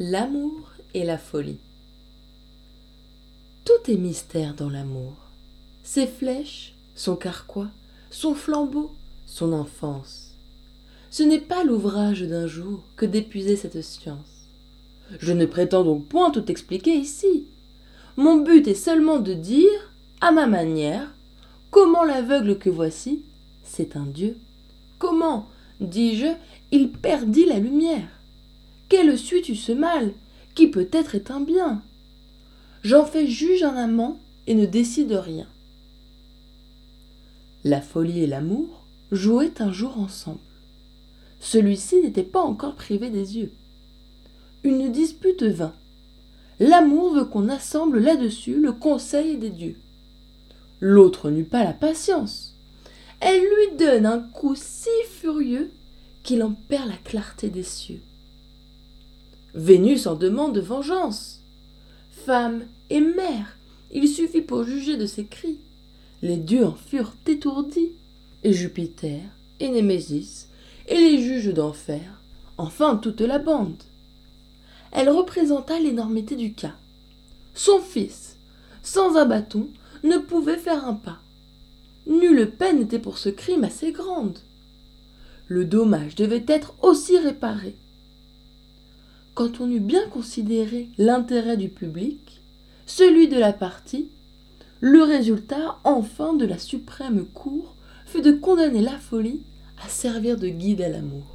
L'amour et la folie. Tout est mystère dans l'amour. Ses flèches, son carquois, son flambeau, son enfance. Ce n'est pas l'ouvrage d'un jour que d'épuiser cette science. Je ne prétends donc point tout expliquer ici. Mon but est seulement de dire, à ma manière, comment l'aveugle que voici, c'est un Dieu. Comment, dis-je, il perdit la lumière? Quel suis-tu ce mal, qui peut-être est un bien? J'en fais juge un amant et ne décide rien. La folie et l'amour jouaient un jour ensemble. Celui-ci n'était pas encore privé des yeux. Une dispute vint. L'amour veut qu'on assemble là-dessus le conseil des dieux. L'autre n'eut pas la patience. Elle lui donne un coup si furieux qu'il en perd la clarté des cieux. Vénus en demande vengeance. Femme et mère, il suffit pour juger de ses cris. Les dieux en furent étourdis, et Jupiter, et Némésis, et les juges d'enfer, enfin toute la bande. Elle représenta l'énormité du cas. Son fils, sans un bâton, ne pouvait faire un pas. Nulle peine n'était pour ce crime assez grande. Le dommage devait être aussi réparé quand on eut bien considéré l'intérêt du public, celui de la partie, le résultat enfin de la suprême cour fut de condamner la folie à servir de guide à l'amour.